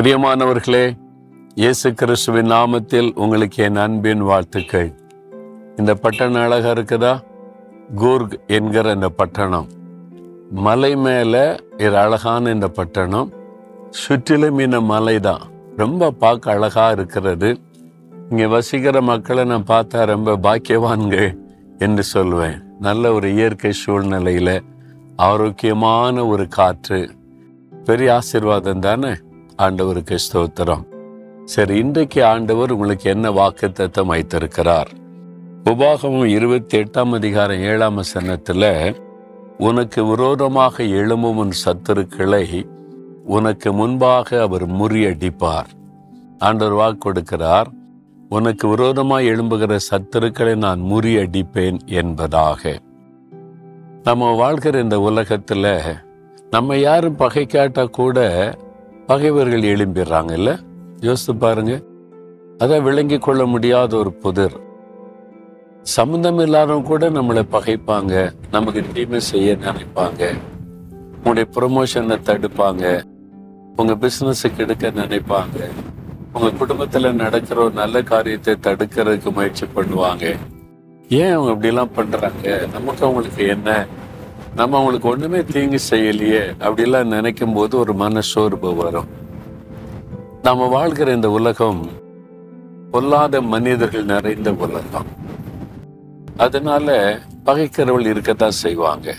பிரியமானவர்களே இயேசு கிறிஸ்துவின் நாமத்தில் உங்களுக்கு என் அன்பின் வாழ்த்துக்கள். இந்த பட்டணம் அழகாக இருக்குதா? கூர்க் என்கிற இந்த பட்டணம். மலை மேலே இது அழகான இந்த பட்டணம். சுற்றிலும் இந்த மலை தான் ரொம்ப பார்க்க அழகாக இருக்கிறது. இங்கே வசிக்கிற மக்களை நான் பார்த்தா ரொம்ப பாக்கியவான்கள் என்று சொல்வேன். நல்ல ஒரு இயற்கை சூழ்நிலையில் ஆரோக்கியமான ஒரு காற்று பெரிய ஆசீர்வாதம் தானே? ஆண்டவருக்கு ஸ்தோத்திரம். சரி இன்றைக்கு ஆண்டவர் உங்களுக்கு என்ன வாக்கு தத்தம் வைத்திருக்கிறார்? உபாகமும் இருபத்தி எட்டாம் அதிகாரம் ஏழாம் வசனத்துல உனக்கு விரோதமாக எழும்பும் உன் சத்துருக்களை உனக்கு முன்பாக அவர் முறியடிப்பார். ஆண்டவர் வாக்கு கொடுக்கிறார் உனக்கு விரோதமாக எழும்புகிற சத்துருக்களை நான் முறியடிப்பேன் என்பதாக. நம்ம வாழ்கிற இந்த உலகத்தில் நம்ம யாரும் பகைக்காட்டால் கூட பகைவர்கள் எழும்பிடுறாங்க இல்ல? யோசித்து பாருங்க. அதான் விளங்கி கொள்ள முடியாத ஒரு புதிர். சம்மந்தம் இல்லாதவங்க கூட நம்மளை பகைப்பாங்க நமக்கு தீமை செய்ய நினைப்பாங்க உங்களுடைய ப்ரொமோஷனை தடுப்பாங்க உங்க பிசினஸ் கெடுக்க நினைப்பாங்க உங்க குடும்பத்துல நடக்கிற ஒரு நல்ல காரியத்தை தடுக்கிறதுக்கு முயற்சி பண்ணுவாங்க. ஏன் அவங்க இப்படிலாம் பண்றாங்க? நமக்கு அவங்களுக்கு என்ன? நம்ம அவங்களுக்கு ஒண்ணுமே தீங்கு செய்யலையே அப்படிலாம் நினைக்கும் போது ஒரு மன சோர்வு வரும். நம்ம வாழ்கிற இந்த உலகம் பொல்லாத மனிதர்கள் நிறைந்த உலகம். அதனால பகைக்கிறவள் இருக்கத்தான் செய்வாங்க.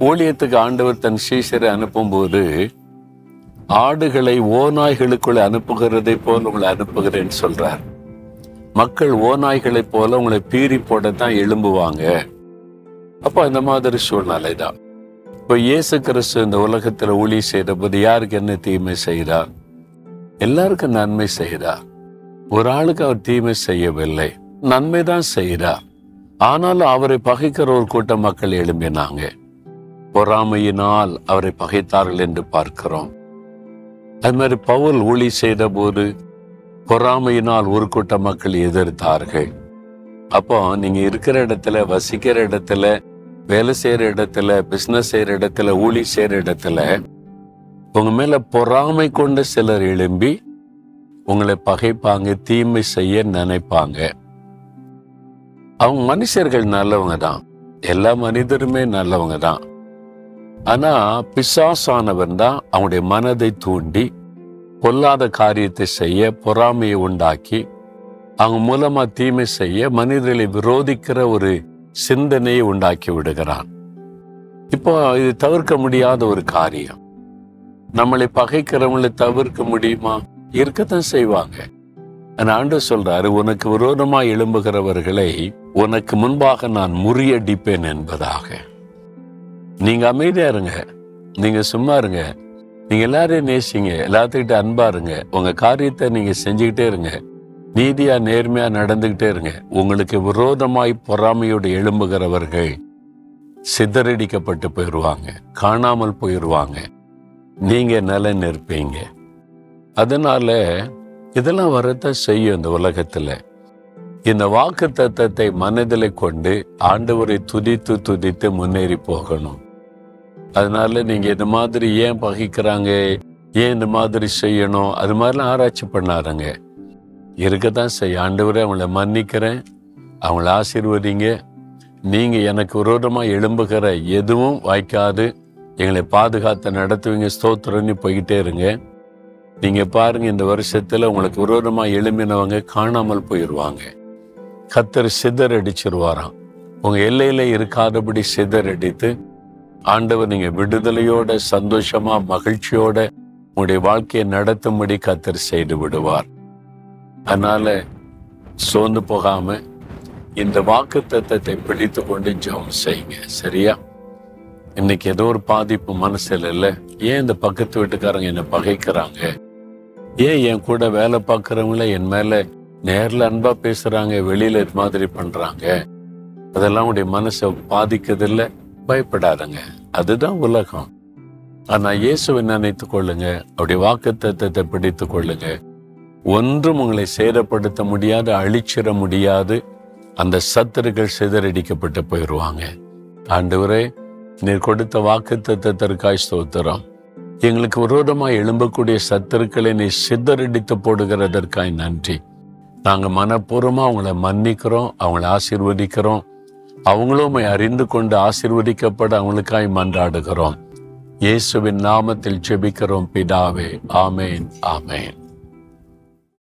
ஊழியத்துக்கு ஆண்டவர் தன் சீஷரை அனுப்பும்போது ஆடுகளை ஓநாய்களுக்குள் அனுப்புகிறதை போல் உங்களை அனுப்புகிறேன்னு சொல்றார். மக்கள் ஓநாய்களைப் போல உங்களை பீறி போடத்தான் எழும்புவாங்க. அப்போ அந்த மாதிரி சூழ்நிலை தான் இப்போ இயேசு கிறிஸ்து இந்த உலகத்துல ஊழி செய்த போது யாருக்கு என்ன தீமை செய்தார்? எல்லாருக்கும் நன்மை செய்கிறார் ஒரு ஆளுக்கு அவர் தீமை செய்யவில்லை. நன்மை தான் செய்கிறார் ஆனாலும் அவரை பகைக்கிற ஒரு கூட்டம் மக்கள் எழும்பினாங்க. பொறாமையினால் அவரை பகைத்தார்கள் என்று பார்க்கிறோம். அது மாதிரி பவுல் ஊழி செய்த போது பொறாமையினால் ஒரு கூட்ட மக்கள் எதிர்த்தார்கள். அப்போ நீங்க இருக்கிற இடத்துல வசிக்கிற இடத்துல வேலை செய்யற இடத்துல பிசினஸ் செய்யற இடத்துல ஊழி செய்யற இடத்துல உங்க மேல பொறாமை கொண்டு சிலர் எழும்பி உங்களை பகைப்பாங்க தீமை செய்ய நினைப்பாங்க. அவங்க மனுஷர்கள் நல்லவங்க தான். எல்லா மனிதருமே நல்லவங்க தான். ஆனா பிசாசானவன் தான் அவனுடைய மனதை தூண்டி பொல்லாத காரியத்தை செய்ய பொறாமையை உண்டாக்கி அவங்க மூலமா தீமை செய்ய மனிதர்களை விரோதிக்கிற ஒரு சிந்தனையை உண்டாக்கி விடுகிறான். இப்போ இது தவிர்க்க முடியாத ஒரு காரியம். நம்மளை பகைக்கிறவங்களை தவிர்க்க முடியுமா? இருக்கத்தான் செய்வாங்க. ஆண்டு சொல்றாரு உனக்கு விரோதமா எழும்புகிறவர்களை உனக்கு முன்பாக நான் முறியடிப்பேன் என்பதாக. நீங்க அமைதியா இருங்க. நீங்க சும்மா இருங்க. நீங்க எல்லாரையும் நேசிங்க. எல்லாத்துக்கிட்ட அன்பா இருங்க. உங்க காரியத்தை நீங்க செஞ்சுக்கிட்டே இருங்க. நீதியா நேர்மையா நடந்துகிட்டே இருங்க. உங்களுக்கு விரோதமாய் பொறாமையோடு எழும்புகிறவர்கள் சிதறடிக்கப்பட்டு போயிடுவாங்க காணாமல் போயிடுவாங்க நீங்க நிலை நிற்பீங்க. அதனால இதெல்லாம் வரத்தான் செய்யும் இந்த உலகத்துல. இந்த வாக்கு தத்தத்தை மனதில் கொண்டு ஆண்டவரை துதித்து துதித்து முன்னேறி போகணும். அதனால நீங்க இந்த மாதிரி ஏன் பகிக்கிறாங்க? ஏன் இந்த மாதிரி செய்யணும்? அது மாதிரிலாம் ஆராய்ச்சி பண்ணாருங்க இருக்கத்தான் செய்ய. ஆண்டவரே அவங்கள மன்னிக்கிறேன். அவங்கள ஆசீர்வதிங்க. நீங்க எனக்கு விரோதமாக எழும்புகிற எதுவும் வாய்க்காது. எங்களை பாதுகாத்து நடத்துவீங்க. ஸ்தோத்திரம்னு போய்கிட்டே இருங்க. நீங்க பாருங்க இந்த வருஷத்துல உங்களுக்கு விரோதமாக எழும்பினவங்க காணாமல் போயிடுவாங்க கத்தர் சிதர் அடிச்சிருவாராம் உங்க எல்லையில இருக்காதபடி சிதறடித்து ஆண்டவர் நீங்க விடுதலையோட சந்தோஷமா மகிழ்ச்சியோட உங்களுடைய வாழ்க்கையை நடத்தும்படி கத்தர் செய்து விடுவார். அதனால சோர்ந்து போகாம இந்த வாக்கு தத்தத்தை பிடித்து கொண்டு ஜெபம் செய்யுங்க. சரியா? இன்னைக்கு ஏதோ ஒரு பாதிப்பு மனசுல இல்லை. ஏன் இந்த பக்கத்து வீட்டுக்காரங்க என்னை பகைக்கிறாங்க? ஏன் என் கூட வேலை பார்க்கறவங்கள என் மேல நேர்ல அன்பா பேசுறாங்க வெளியில இது மாதிரி பண்றாங்க? அதெல்லாம் உடைய மனசை பாதிக்கிறதில்ல. பயப்படாதங்க. அதுதான் உலகம். ஆனா இயேசுவை நினைத்து கொள்ளுங்க. அப்படி வாக்கு தத்தத்தை பிடித்து கொள்ளுங்க. ஒன்றும் உங்களை சேதப்படுத்த முடியாது அழிச்சிட முடியாது. அந்த சத்துருக்கள் சிதறடிக்கப்பட்டு போயிடுவாங்க ஆண்டவரே நீர் கொடுத்த வாக்கு தத்தத்திற்காய் ஸ்தோத்திரம். எங்களுக்கு விரோதமாக எழும்பக்கூடிய சத்துருக்களை நீ சிதறடித்து போடுகிறதற்காய் நன்றி. நாங்கள் மனப்பூர்வமாக அவங்கள மன்னிக்கிறோம் அவங்கள ஆசீர்வதிக்கிறோம். அவங்களும் அறிந்து கொண்டு ஆசிர்வதிக்கப்பட அவங்களுக்காய் மன்றாடுகிறோம். இயேசுவின் நாமத்தில் ஜெபிக்கிறோம் பிதாவே. ஆமேன் ஆமேன்.